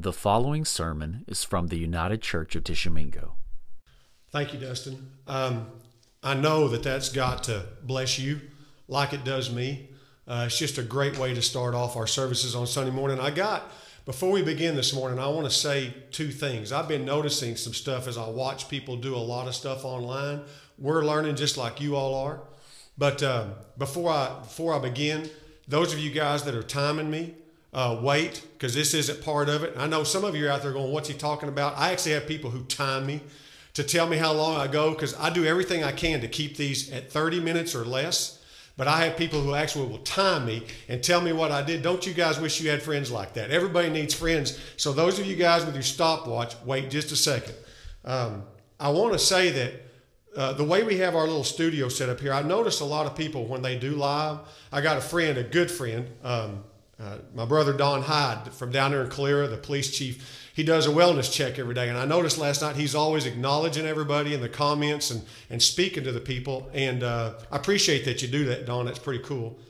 The following sermon is from the United Church of Tishomingo. Thank you, Dustin. Um, I know that that's got to bless you like it does me. Uh, it's just a great way to start off our services on Sunday morning. I got, before we begin this morning, I want to say two things. I've been noticing some stuff as I watch people do a lot of stuff online. We're learning just like you all are. But um, before I before I begin, those of you guys that are timing me, uh, wait because this isn't part of it. I know some of you are out there going, "What's he talking about?" I actually have people who time me to tell me how long I go because I do everything I can to keep these at 30 minutes or less. But I have people who actually will time me and tell me what I did. Don't you guys wish you had friends like that? Everybody needs friends. So those of you guys with your stopwatch, wait just a second. Um, I want to say that uh, the way we have our little studio set up here, I notice a lot of people when they do live. I got a friend, a good friend, um, uh, my brother Don Hyde from down there in Calera, the police chief. He does a wellness check every day, and I noticed last night he's always acknowledging everybody in the comments and and speaking to the people. And uh, I appreciate that you do that, Don. That's pretty cool.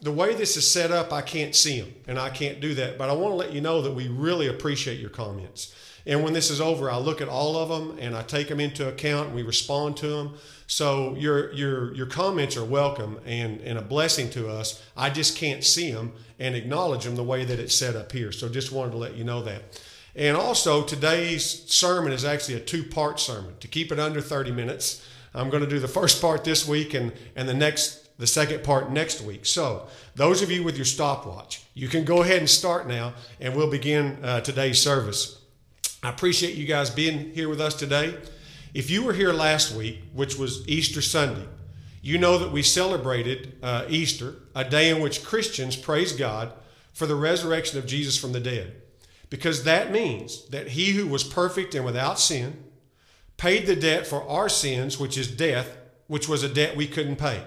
The way this is set up, I can't see them, and I can't do that. But I want to let you know that we really appreciate your comments. And when this is over, I look at all of them and I take them into account and we respond to them. So your your your comments are welcome and, and a blessing to us. I just can't see them and acknowledge them the way that it's set up here. So just wanted to let you know that. And also today's sermon is actually a two-part sermon. To keep it under 30 minutes, I'm going to do the first part this week and and the next the second part next week. So those of you with your stopwatch, you can go ahead and start now, and we'll begin uh, today's service. I appreciate you guys being here with us today. If you were here last week, which was Easter Sunday, you know that we celebrated uh, Easter, a day in which Christians praise God for the resurrection of Jesus from the dead. Because that means that he who was perfect and without sin paid the debt for our sins, which is death, which was a debt we couldn't pay.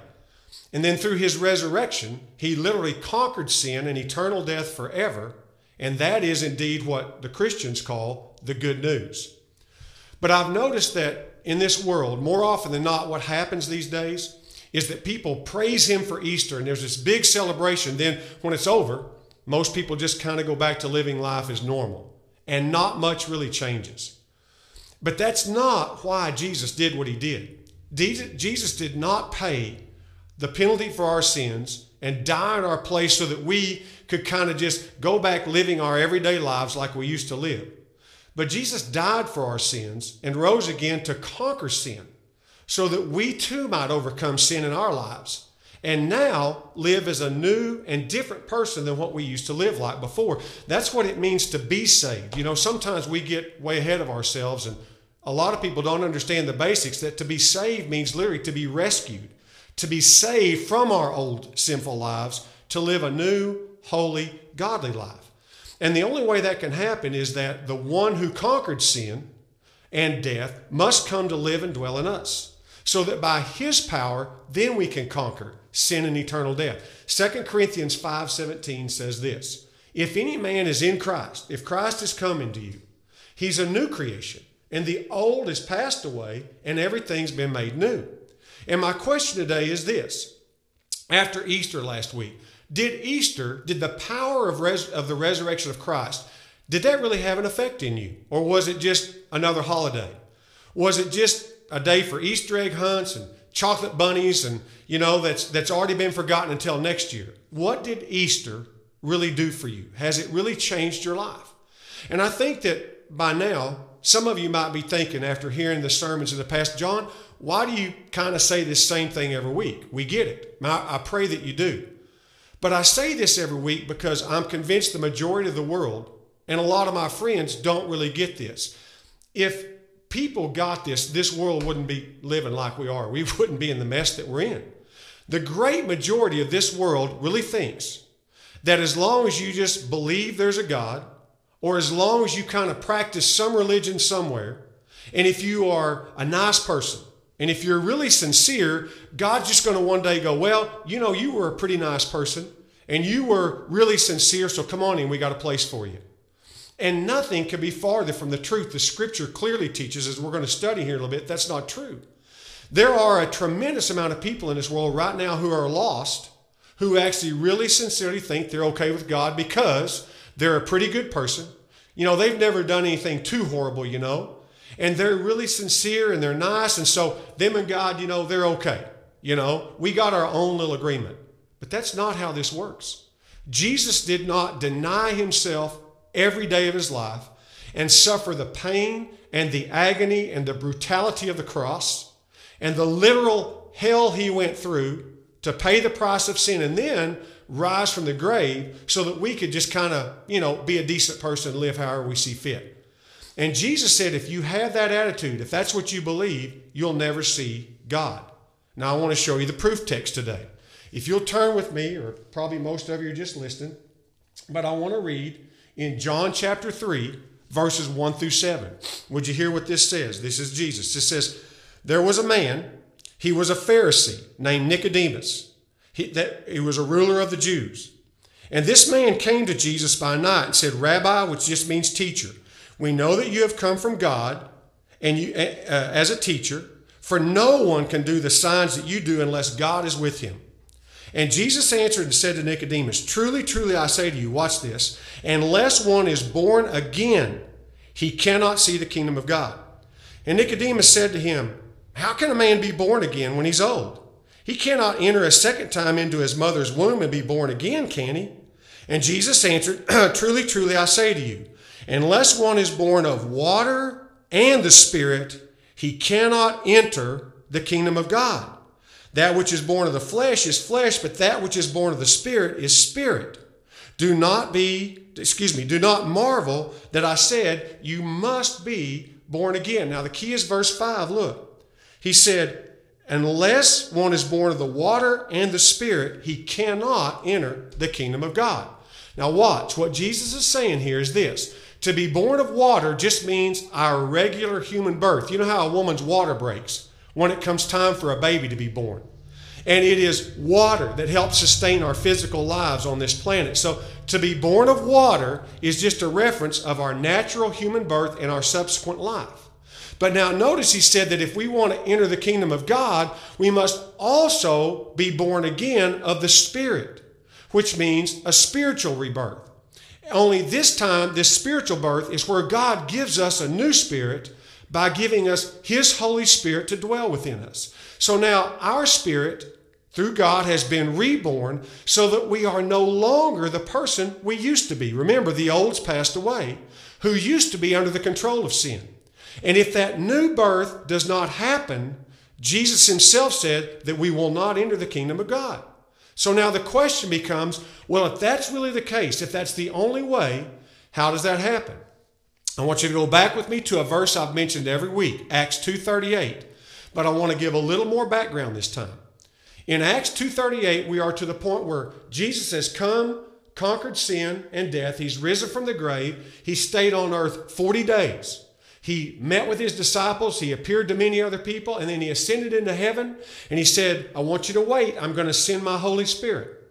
And then through his resurrection, he literally conquered sin and eternal death forever. And that is indeed what the Christians call the good news. But I've noticed that in this world, more often than not, what happens these days is that people praise Him for Easter and there's this big celebration. Then when it's over, most people just kind of go back to living life as normal and not much really changes. But that's not why Jesus did what He did. Jesus did not pay the penalty for our sins and die in our place so that we could kind of just go back living our everyday lives like we used to live. But Jesus died for our sins and rose again to conquer sin so that we too might overcome sin in our lives and now live as a new and different person than what we used to live like before. That's what it means to be saved. You know, sometimes we get way ahead of ourselves, and a lot of people don't understand the basics that to be saved means literally to be rescued, to be saved from our old sinful lives, to live a new, holy, godly life. And the only way that can happen is that the one who conquered sin and death must come to live and dwell in us. So that by his power, then we can conquer sin and eternal death. 2 Corinthians 5:17 says this: If any man is in Christ, if Christ has come into you, he's a new creation, and the old is passed away, and everything's been made new. And my question today is this: after Easter last week, did Easter, did the power of, res, of the resurrection of Christ, did that really have an effect in you? Or was it just another holiday? Was it just a day for Easter egg hunts and chocolate bunnies and, you know, that's, that's already been forgotten until next year? What did Easter really do for you? Has it really changed your life? And I think that by now, some of you might be thinking after hearing the sermons of the past, John, why do you kind of say this same thing every week? We get it. I, I pray that you do. But I say this every week because I'm convinced the majority of the world and a lot of my friends don't really get this. If people got this, this world wouldn't be living like we are. We wouldn't be in the mess that we're in. The great majority of this world really thinks that as long as you just believe there's a God, or as long as you kind of practice some religion somewhere, and if you are a nice person, and if you're really sincere, God's just going to one day go, Well, you know, you were a pretty nice person and you were really sincere, so come on in, we got a place for you. And nothing could be farther from the truth. The scripture clearly teaches, as we're going to study here in a little bit, that's not true. There are a tremendous amount of people in this world right now who are lost, who actually really sincerely think they're okay with God because they're a pretty good person. You know, they've never done anything too horrible, you know. And they're really sincere and they're nice. And so, them and God, you know, they're okay. You know, we got our own little agreement. But that's not how this works. Jesus did not deny himself every day of his life and suffer the pain and the agony and the brutality of the cross and the literal hell he went through to pay the price of sin and then rise from the grave so that we could just kind of, you know, be a decent person and live however we see fit. And Jesus said, if you have that attitude, if that's what you believe, you'll never see God. Now, I want to show you the proof text today. If you'll turn with me, or probably most of you are just listening, but I want to read in John chapter 3, verses 1 through 7. Would you hear what this says? This is Jesus. It says, There was a man, he was a Pharisee named Nicodemus. He, that, he was a ruler of the Jews. And this man came to Jesus by night and said, Rabbi, which just means teacher, we know that you have come from God and you, uh, as a teacher, for no one can do the signs that you do unless God is with him. And Jesus answered and said to Nicodemus, Truly, truly, I say to you, watch this, unless one is born again, he cannot see the kingdom of God. And Nicodemus said to him, How can a man be born again when he's old? He cannot enter a second time into his mother's womb and be born again, can he? And Jesus answered, Truly, truly, I say to you, unless one is born of water and the Spirit, he cannot enter the kingdom of God. That which is born of the flesh is flesh, but that which is born of the Spirit is spirit. Do not be, excuse me, do not marvel that I said you must be born again. Now, the key is verse 5. Look, he said, unless one is born of the water and the Spirit, he cannot enter the kingdom of God. Now, watch. What Jesus is saying here is this to be born of water just means our regular human birth. You know how a woman's water breaks? when it comes time for a baby to be born. And it is water that helps sustain our physical lives on this planet. So to be born of water is just a reference of our natural human birth and our subsequent life. But now notice he said that if we want to enter the kingdom of God, we must also be born again of the Spirit, which means a spiritual rebirth. Only this time, this spiritual birth is where God gives us a new spirit by giving us His Holy Spirit to dwell within us. So now our spirit, through God, has been reborn so that we are no longer the person we used to be. Remember, the old's passed away, who used to be under the control of sin. And if that new birth does not happen, Jesus himself said that we will not enter the kingdom of God. So now the question becomes well, if that's really the case, if that's the only way, how does that happen? I want you to go back with me to a verse I've mentioned every week, Acts 2:38. But I want to give a little more background this time. In Acts 2:38, we are to the point where Jesus has come, conquered sin and death. He's risen from the grave. He stayed on earth 40 days. He met with his disciples, he appeared to many other people, and then he ascended into heaven and he said, "I want you to wait. I'm going to send my Holy Spirit."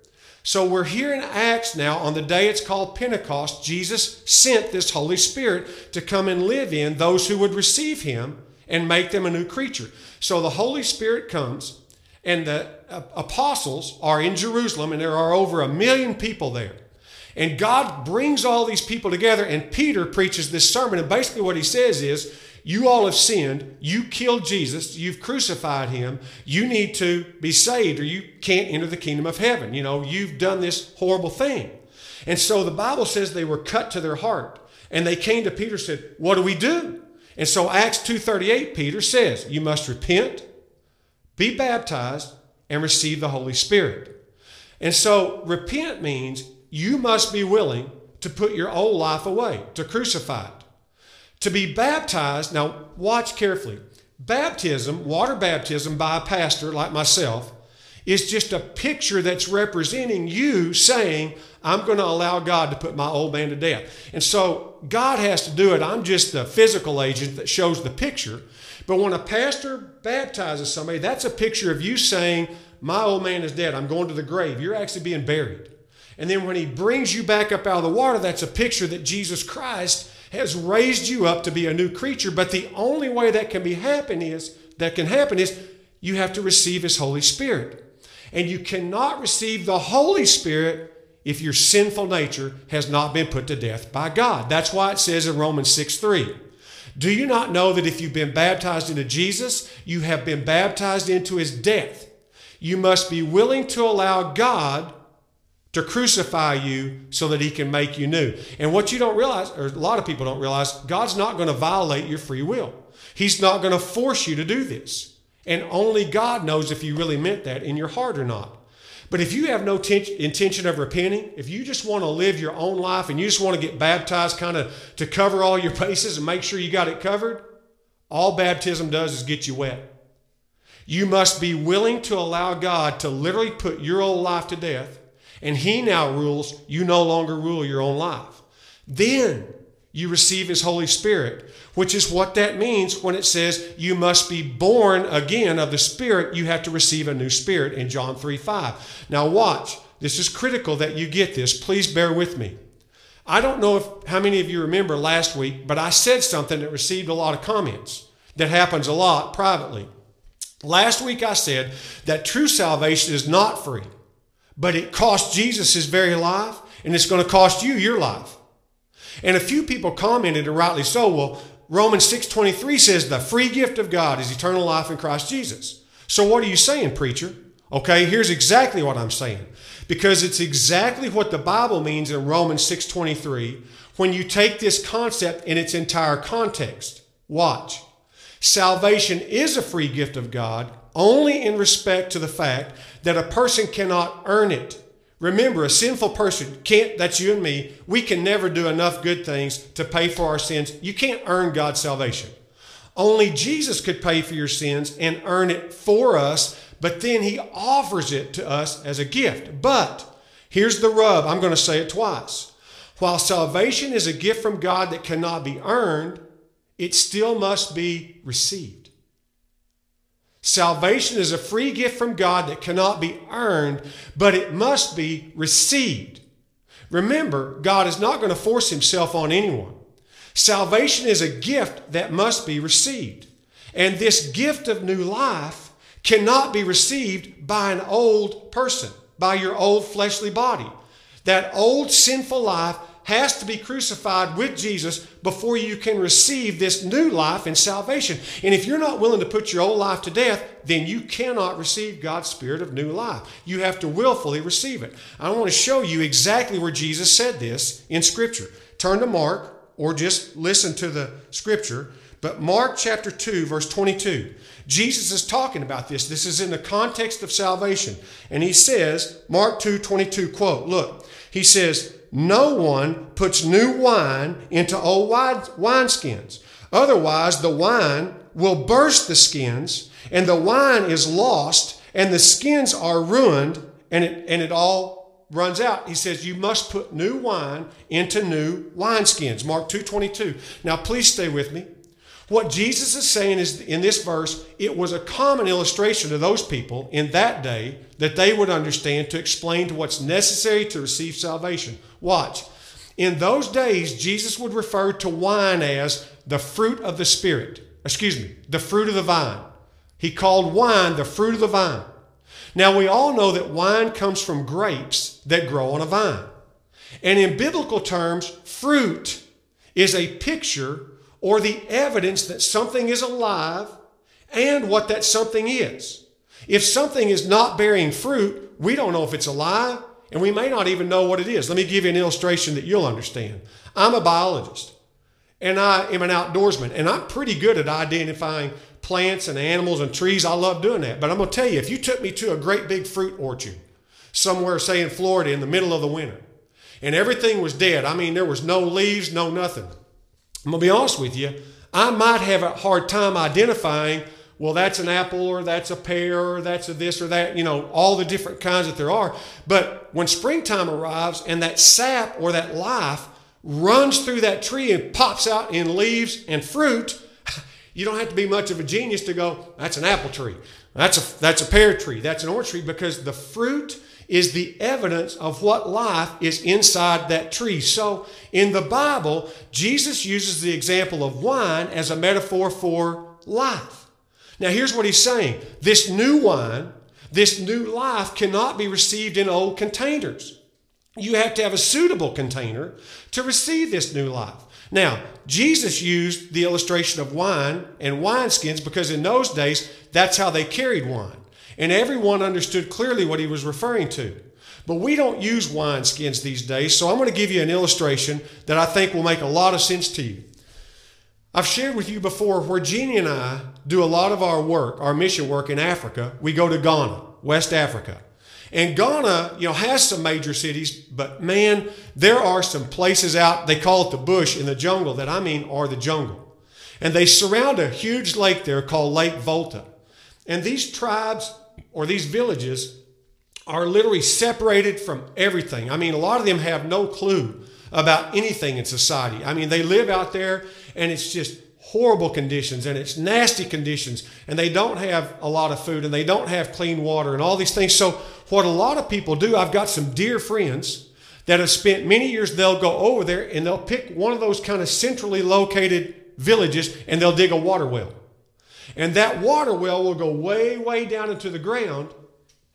So we're here in Acts now on the day it's called Pentecost. Jesus sent this Holy Spirit to come and live in those who would receive him and make them a new creature. So the Holy Spirit comes, and the apostles are in Jerusalem, and there are over a million people there. And God brings all these people together, and Peter preaches this sermon. And basically, what he says is, you all have sinned. You killed Jesus. You've crucified him. You need to be saved or you can't enter the kingdom of heaven. You know, you've done this horrible thing. And so the Bible says they were cut to their heart. And they came to Peter and said, What do we do? And so Acts 2:38 Peter says, you must repent, be baptized and receive the Holy Spirit. And so repent means you must be willing to put your old life away, to crucify it. To be baptized, now watch carefully. Baptism, water baptism by a pastor like myself, is just a picture that's representing you saying, I'm going to allow God to put my old man to death. And so God has to do it. I'm just the physical agent that shows the picture. But when a pastor baptizes somebody, that's a picture of you saying, My old man is dead. I'm going to the grave. You're actually being buried. And then when he brings you back up out of the water, that's a picture that Jesus Christ has raised you up to be a new creature. But the only way that can be happen is that can happen is you have to receive His Holy Spirit. And you cannot receive the Holy Spirit if your sinful nature has not been put to death by God. That's why it says in Romans 6 3. Do you not know that if you've been baptized into Jesus, you have been baptized into his death? You must be willing to allow God to crucify you so that he can make you new. And what you don't realize, or a lot of people don't realize, God's not going to violate your free will. He's not going to force you to do this. And only God knows if you really meant that in your heart or not. But if you have no intention of repenting, if you just want to live your own life and you just want to get baptized kind of to cover all your bases and make sure you got it covered, all baptism does is get you wet. You must be willing to allow God to literally put your old life to death, and He now rules, you no longer rule your own life. Then you receive His Holy Spirit, which is what that means when it says you must be born again of the Spirit. You have to receive a new spirit in John 3 5. Now, watch. This is critical that you get this. Please bear with me. I don't know if, how many of you remember last week, but I said something that received a lot of comments. That happens a lot privately. Last week I said that true salvation is not free, but it cost Jesus his very life, and it's going to cost you your life. And a few people commented, and rightly so, well, Romans 6.23 says the free gift of God is eternal life in Christ Jesus. So what are you saying, preacher? Okay, here's exactly what I'm saying. Because it's exactly what the Bible means in Romans 6.23 when you take this concept in its entire context. Watch. Salvation is a free gift of God only in respect to the fact that a person cannot earn it. Remember, a sinful person can't, that's you and me, we can never do enough good things to pay for our sins. You can't earn God's salvation. Only Jesus could pay for your sins and earn it for us, but then he offers it to us as a gift. But here's the rub I'm going to say it twice. While salvation is a gift from God that cannot be earned, it still must be received. Salvation is a free gift from God that cannot be earned, but it must be received. Remember, God is not going to force himself on anyone. Salvation is a gift that must be received. And this gift of new life cannot be received by an old person, by your old fleshly body. That old sinful life has to be crucified with Jesus before you can receive this new life and salvation. And if you're not willing to put your old life to death, then you cannot receive God's spirit of new life. You have to willfully receive it. I want to show you exactly where Jesus said this in Scripture. Turn to Mark or just listen to the Scripture. But Mark chapter 2, verse 22. Jesus is talking about this. This is in the context of salvation. And he says, Mark 2 22, quote, look, he says, no one puts new wine into old wineskins. Otherwise, the wine will burst the skins, and the wine is lost, and the skins are ruined, and it, and it all runs out. He says, You must put new wine into new wineskins. Mark 2.22. Now, please stay with me. What Jesus is saying is in this verse, it was a common illustration to those people in that day that they would understand to explain to what's necessary to receive salvation. Watch. In those days, Jesus would refer to wine as the fruit of the Spirit. Excuse me, the fruit of the vine. He called wine the fruit of the vine. Now, we all know that wine comes from grapes that grow on a vine. And in biblical terms, fruit is a picture or the evidence that something is alive and what that something is. If something is not bearing fruit, we don't know if it's alive and we may not even know what it is. Let me give you an illustration that you'll understand. I'm a biologist and I am an outdoorsman and I'm pretty good at identifying plants and animals and trees. I love doing that. But I'm going to tell you, if you took me to a great big fruit orchard somewhere, say in Florida in the middle of the winter, and everything was dead, I mean, there was no leaves, no nothing I'm going to be honest with you, I might have a hard time identifying, well, that's an apple or that's a pear or that's a this or that, you know, all the different kinds that there are. But when springtime arrives and that sap or that life runs through that tree and pops out in leaves and fruit, you don't have to be much of a genius to go, that's an apple tree. That's a, that's a pear tree. That's an orange tree because the fruit is the evidence of what life is inside that tree. So in the Bible, Jesus uses the example of wine as a metaphor for life. Now, here's what he's saying this new wine, this new life cannot be received in old containers. You have to have a suitable container to receive this new life. Now, Jesus used the illustration of wine and wineskins because in those days, that's how they carried wine. And everyone understood clearly what he was referring to. But we don't use wineskins these days, so I'm going to give you an illustration that I think will make a lot of sense to you. I've shared with you before where Jeannie and I do a lot of our work, our mission work in Africa. We go to Ghana, West Africa. And Ghana, you know, has some major cities, but man, there are some places out, they call it the bush in the jungle, that I mean are the jungle. And they surround a huge lake there called Lake Volta. And these tribes or these villages are literally separated from everything. I mean, a lot of them have no clue about anything in society. I mean, they live out there and it's just horrible conditions and it's nasty conditions and they don't have a lot of food and they don't have clean water and all these things. So, what a lot of people do, I've got some dear friends that have spent many years, they'll go over there and they'll pick one of those kind of centrally located villages and they'll dig a water well. And that water well will go way, way down into the ground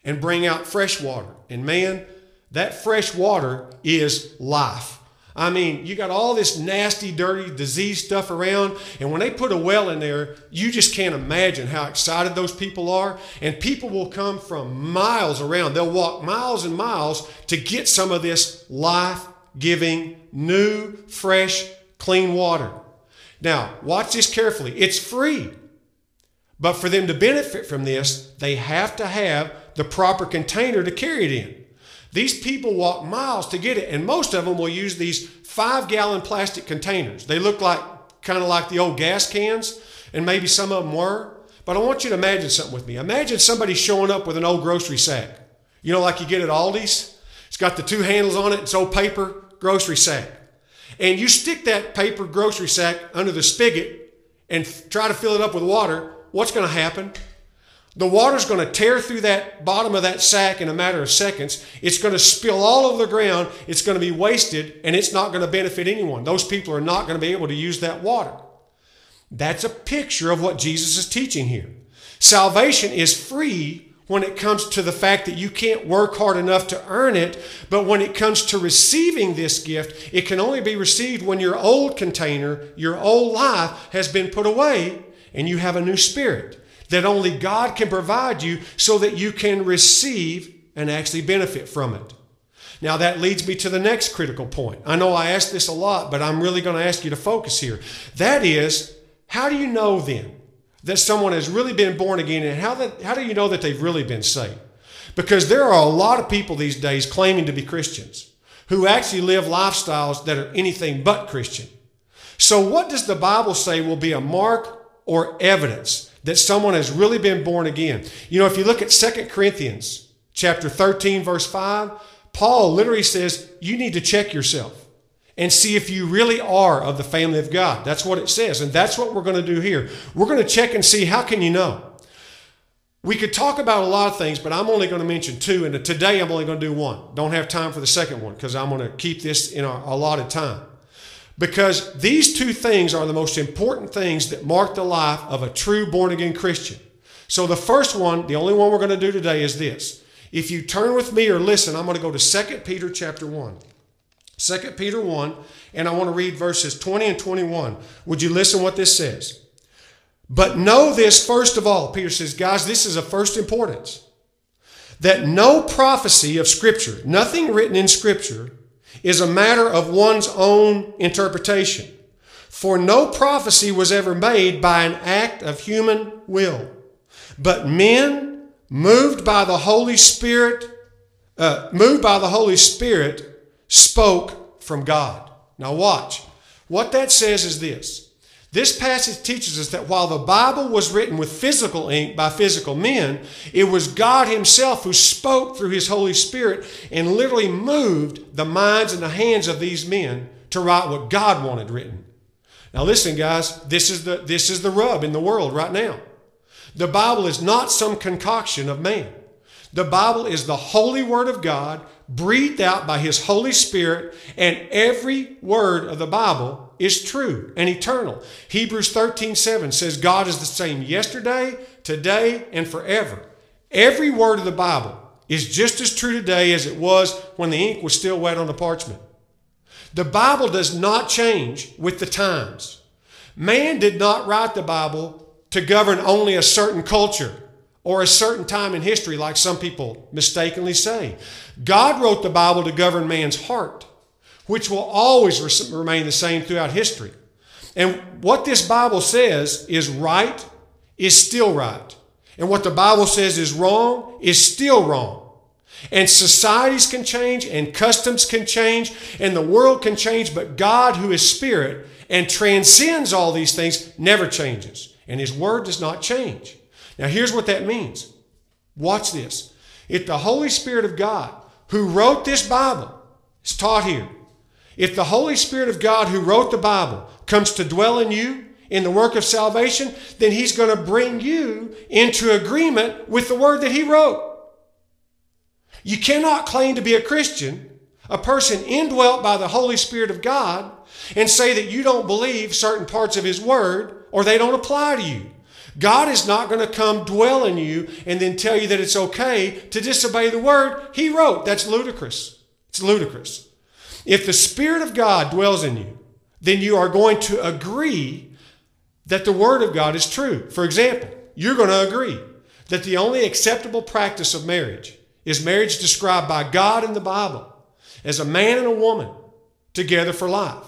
and bring out fresh water. And man, that fresh water is life. I mean, you got all this nasty, dirty, disease stuff around, and when they put a well in there, you just can't imagine how excited those people are. And people will come from miles around. They'll walk miles and miles to get some of this life giving, new, fresh, clean water. Now, watch this carefully. It's free. But for them to benefit from this, they have to have the proper container to carry it in. These people walk miles to get it, and most of them will use these five gallon plastic containers. They look like kind of like the old gas cans, and maybe some of them were. But I want you to imagine something with me. Imagine somebody showing up with an old grocery sack. You know, like you get at Aldi's? It's got the two handles on it, it's old paper grocery sack. And you stick that paper grocery sack under the spigot and try to fill it up with water. What's going to happen? The water's going to tear through that bottom of that sack in a matter of seconds. It's going to spill all over the ground. It's going to be wasted and it's not going to benefit anyone. Those people are not going to be able to use that water. That's a picture of what Jesus is teaching here. Salvation is free when it comes to the fact that you can't work hard enough to earn it, but when it comes to receiving this gift, it can only be received when your old container, your old life has been put away and you have a new spirit that only God can provide you so that you can receive and actually benefit from it. Now, that leads me to the next critical point. I know I ask this a lot, but I'm really going to ask you to focus here. That is, how do you know then that someone has really been born again, and how, that, how do you know that they've really been saved? Because there are a lot of people these days claiming to be Christians who actually live lifestyles that are anything but Christian. So, what does the Bible say will be a mark or evidence that someone has really been born again. You know, if you look at Second Corinthians chapter 13 verse 5, Paul literally says you need to check yourself and see if you really are of the family of God. That's what it says, and that's what we're going to do here. We're going to check and see how can you know? We could talk about a lot of things, but I'm only going to mention two, and today I'm only going to do one. Don't have time for the second one because I'm going to keep this in our allotted time. Because these two things are the most important things that mark the life of a true born again Christian. So the first one, the only one we're going to do today is this. If you turn with me or listen, I'm going to go to 2 Peter chapter 1. 2 Peter 1, and I want to read verses 20 and 21. Would you listen what this says? But know this first of all, Peter says, guys, this is of first importance. That no prophecy of Scripture, nothing written in Scripture, is a matter of one's own interpretation. For no prophecy was ever made by an act of human will, but men moved by the Holy Spirit, uh, moved by the Holy Spirit, spoke from God. Now watch. What that says is this. This passage teaches us that while the Bible was written with physical ink by physical men, it was God Himself who spoke through His Holy Spirit and literally moved the minds and the hands of these men to write what God wanted written. Now listen, guys, this is the, this is the rub in the world right now. The Bible is not some concoction of man. The Bible is the holy word of God, breathed out by His Holy Spirit, and every word of the Bible is true and eternal. Hebrews 13 7 says God is the same yesterday, today, and forever. Every word of the Bible is just as true today as it was when the ink was still wet on the parchment. The Bible does not change with the times. Man did not write the Bible to govern only a certain culture or a certain time in history, like some people mistakenly say. God wrote the Bible to govern man's heart, which will always remain the same throughout history. And what this Bible says is right is still right. And what the Bible says is wrong is still wrong. And societies can change, and customs can change, and the world can change, but God, who is spirit and transcends all these things, never changes. And His Word does not change. Now, here's what that means. Watch this. If the Holy Spirit of God, who wrote this Bible, is taught here, if the Holy Spirit of God, who wrote the Bible, comes to dwell in you in the work of salvation, then He's going to bring you into agreement with the Word that He wrote. You cannot claim to be a Christian, a person indwelt by the Holy Spirit of God, and say that you don't believe certain parts of His Word or they don't apply to you. God is not going to come dwell in you and then tell you that it's okay to disobey the Word He wrote. That's ludicrous. It's ludicrous. If the Spirit of God dwells in you, then you are going to agree that the Word of God is true. For example, you're going to agree that the only acceptable practice of marriage is marriage described by God in the Bible as a man and a woman together for life.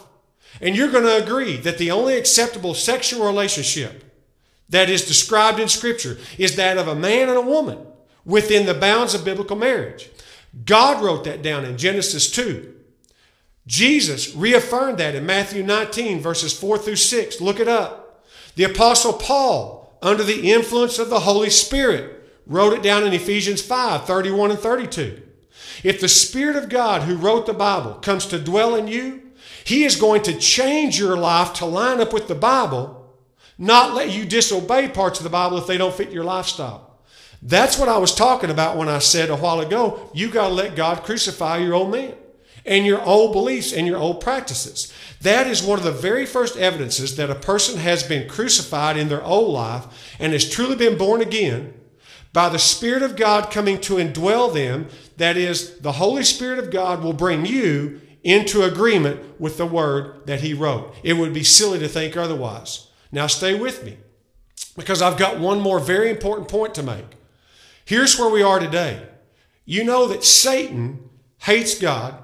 And you're going to agree that the only acceptable sexual relationship that is described in Scripture is that of a man and a woman within the bounds of biblical marriage. God wrote that down in Genesis 2. Jesus reaffirmed that in Matthew 19, verses 4 through 6. Look it up. The Apostle Paul, under the influence of the Holy Spirit, wrote it down in Ephesians 5 31 and 32. If the Spirit of God who wrote the Bible comes to dwell in you, He is going to change your life to line up with the Bible, not let you disobey parts of the Bible if they don't fit your lifestyle. That's what I was talking about when I said a while ago, you got to let God crucify your old man and your old beliefs and your old practices. That is one of the very first evidences that a person has been crucified in their old life and has truly been born again by the Spirit of God coming to indwell them, that is, the Holy Spirit of God will bring you into agreement with the word that He wrote. It would be silly to think otherwise. Now, stay with me because I've got one more very important point to make. Here's where we are today. You know that Satan hates God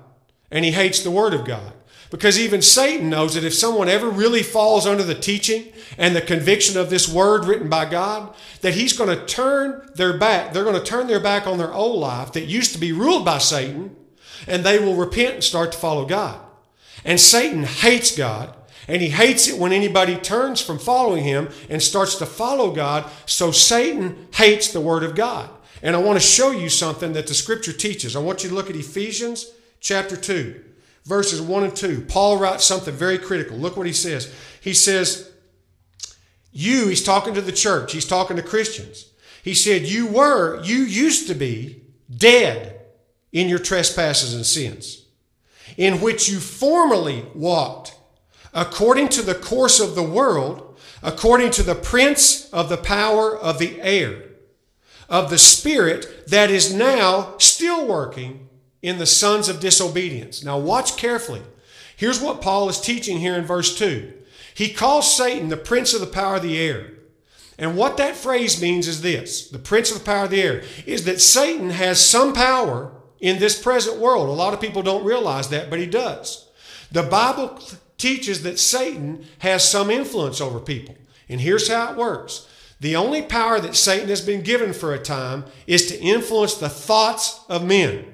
and he hates the Word of God. Because even Satan knows that if someone ever really falls under the teaching and the conviction of this word written by God, that he's going to turn their back. They're going to turn their back on their old life that used to be ruled by Satan, and they will repent and start to follow God. And Satan hates God, and he hates it when anybody turns from following him and starts to follow God. So Satan hates the word of God. And I want to show you something that the scripture teaches. I want you to look at Ephesians chapter 2 verses 1 and 2, Paul writes something very critical. Look what he says. He says, You, he's talking to the church, he's talking to Christians. He said, You were, you used to be dead in your trespasses and sins, in which you formerly walked according to the course of the world, according to the prince of the power of the air, of the spirit that is now still working in the sons of disobedience. Now, watch carefully. Here's what Paul is teaching here in verse 2. He calls Satan the prince of the power of the air. And what that phrase means is this the prince of the power of the air is that Satan has some power in this present world. A lot of people don't realize that, but he does. The Bible teaches that Satan has some influence over people. And here's how it works the only power that Satan has been given for a time is to influence the thoughts of men.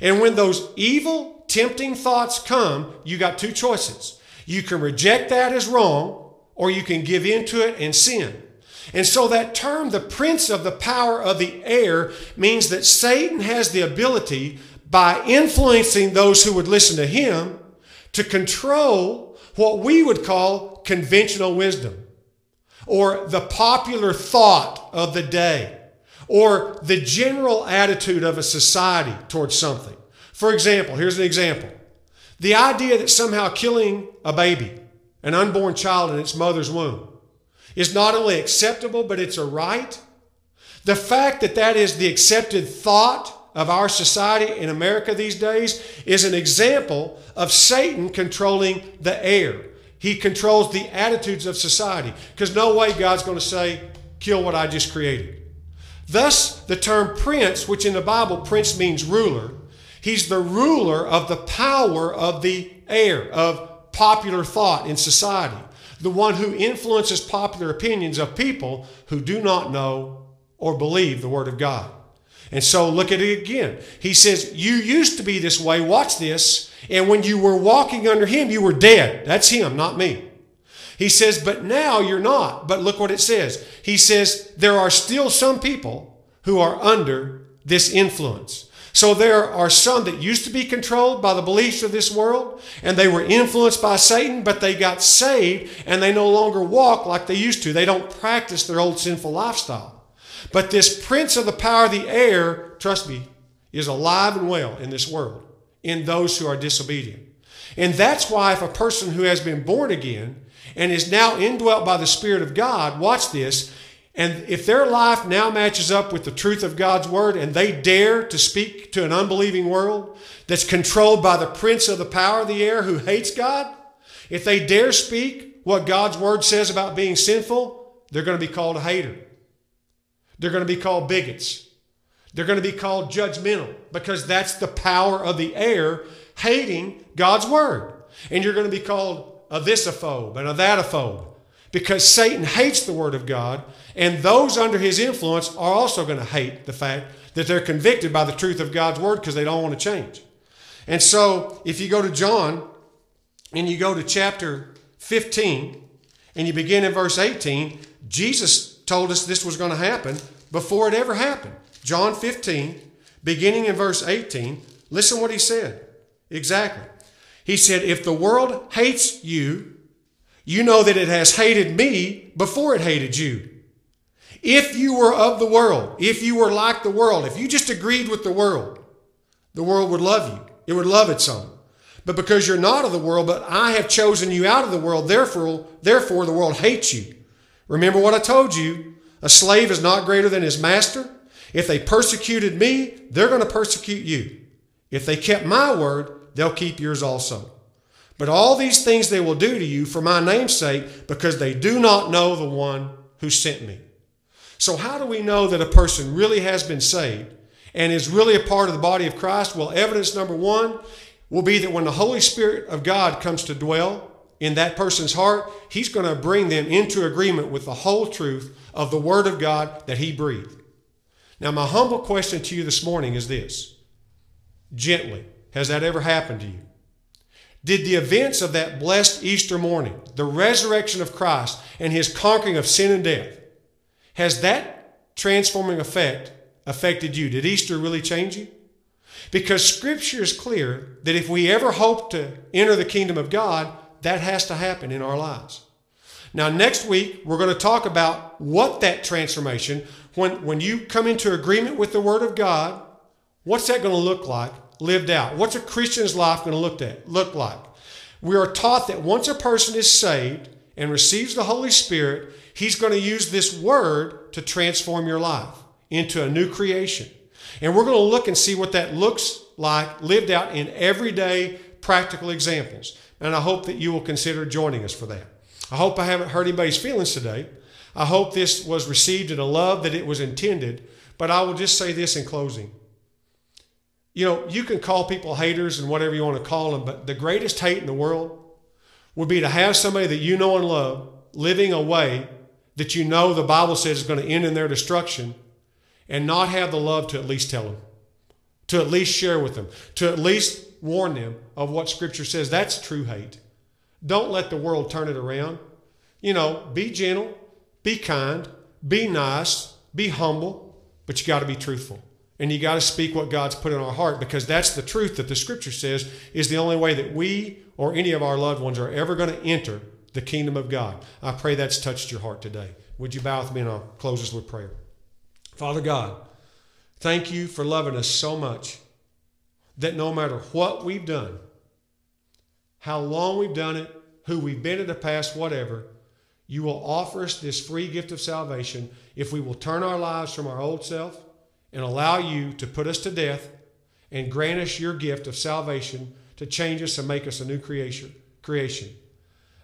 And when those evil, tempting thoughts come, you got two choices. You can reject that as wrong, or you can give in to it and sin. And so that term, the prince of the power of the air, means that Satan has the ability, by influencing those who would listen to him, to control what we would call conventional wisdom or the popular thought of the day or the general attitude of a society towards something. For example, here's an example the idea that somehow killing a baby, an unborn child in its mother's womb, is not only acceptable, but it's a right. The fact that that is the accepted thought of our society in America these days is an example of Satan controlling the air. He controls the attitudes of society because no way God's going to say, kill what I just created. Thus, the term prince, which in the Bible, prince means ruler, he's the ruler of the power of the air, of popular thought in society, the one who influences popular opinions of people who do not know or believe the Word of God. And so look at it again. He says, You used to be this way, watch this, and when you were walking under Him, you were dead. That's Him, not me. He says, But now you're not. But look what it says. He says, There are still some people who are under this influence. So there are some that used to be controlled by the beliefs of this world and they were influenced by Satan, but they got saved and they no longer walk like they used to. They don't practice their old sinful lifestyle. But this prince of the power of the air, trust me, is alive and well in this world in those who are disobedient. And that's why if a person who has been born again and is now indwelt by the Spirit of God, watch this, and if their life now matches up with the truth of God's word and they dare to speak to an unbelieving world that's controlled by the prince of the power of the air who hates God, if they dare speak what God's word says about being sinful, they're going to be called a hater. They're going to be called bigots. They're going to be called judgmental because that's the power of the air hating God's word. And you're going to be called a thisophobe and a thatophobe because Satan hates the word of God, and those under his influence are also going to hate the fact that they're convicted by the truth of God's word because they don't want to change. And so, if you go to John and you go to chapter 15 and you begin in verse 18, Jesus told us this was going to happen before it ever happened. John 15, beginning in verse 18, listen what he said. Exactly. He said, If the world hates you, you know that it has hated me before it hated you. If you were of the world, if you were like the world, if you just agreed with the world, the world would love you. It would love its own. But because you're not of the world, but I have chosen you out of the world, therefore, therefore the world hates you. Remember what I told you. A slave is not greater than his master. If they persecuted me, they're going to persecute you. If they kept my word, they'll keep yours also. But all these things they will do to you for my name's sake, because they do not know the one who sent me. So, how do we know that a person really has been saved and is really a part of the body of Christ? Well, evidence number one will be that when the Holy Spirit of God comes to dwell in that person's heart, He's going to bring them into agreement with the whole truth of the Word of God that He breathed. Now, my humble question to you this morning is this gently, has that ever happened to you? Did the events of that blessed Easter morning, the resurrection of Christ and his conquering of sin and death, has that transforming effect affected you? Did Easter really change you? Because scripture is clear that if we ever hope to enter the kingdom of God, that has to happen in our lives. Now, next week, we're going to talk about what that transformation, when, when you come into agreement with the Word of God, what's that going to look like lived out. What's a Christian's life going to look, at, look like? We are taught that once a person is saved and receives the Holy Spirit, he's going to use this word to transform your life into a new creation. And we're going to look and see what that looks like lived out in everyday practical examples. And I hope that you will consider joining us for that. I hope I haven't hurt anybody's feelings today. I hope this was received in a love that it was intended. But I will just say this in closing you know, you can call people haters and whatever you want to call them, but the greatest hate in the world would be to have somebody that you know and love living a way that you know the Bible says is going to end in their destruction and not have the love to at least tell them, to at least share with them, to at least warn them of what Scripture says. That's true hate. Don't let the world turn it around. You know, be gentle, be kind, be nice, be humble, but you got to be truthful. And you got to speak what God's put in our heart because that's the truth that the scripture says is the only way that we or any of our loved ones are ever going to enter the kingdom of God. I pray that's touched your heart today. Would you bow with me and I'll close this with prayer. Father God, thank you for loving us so much that no matter what we've done, how long we've done it, who we've been in the past, whatever, you will offer us this free gift of salvation if we will turn our lives from our old self and allow you to put us to death and grant us your gift of salvation to change us and make us a new creation. creation.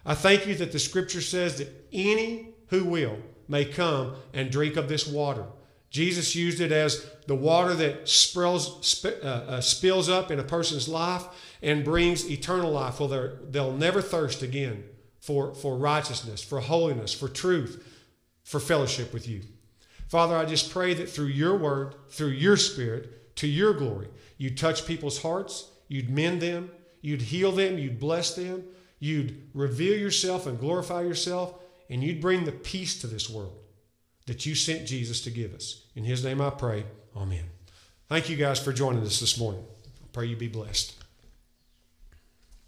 I thank you that the scripture says that any who will may come and drink of this water. Jesus used it as the water that spills, sp- uh, uh, spills up in a person's life and brings eternal life. Well, they'll never thirst again for, for righteousness, for holiness, for truth, for fellowship with you. Father, I just pray that through your word, through your spirit, to your glory, you'd touch people's hearts, you'd mend them, you'd heal them, you'd bless them, you'd reveal yourself and glorify yourself, and you'd bring the peace to this world that you sent Jesus to give us. In his name I pray. Amen. Thank you guys for joining us this morning. I pray you be blessed.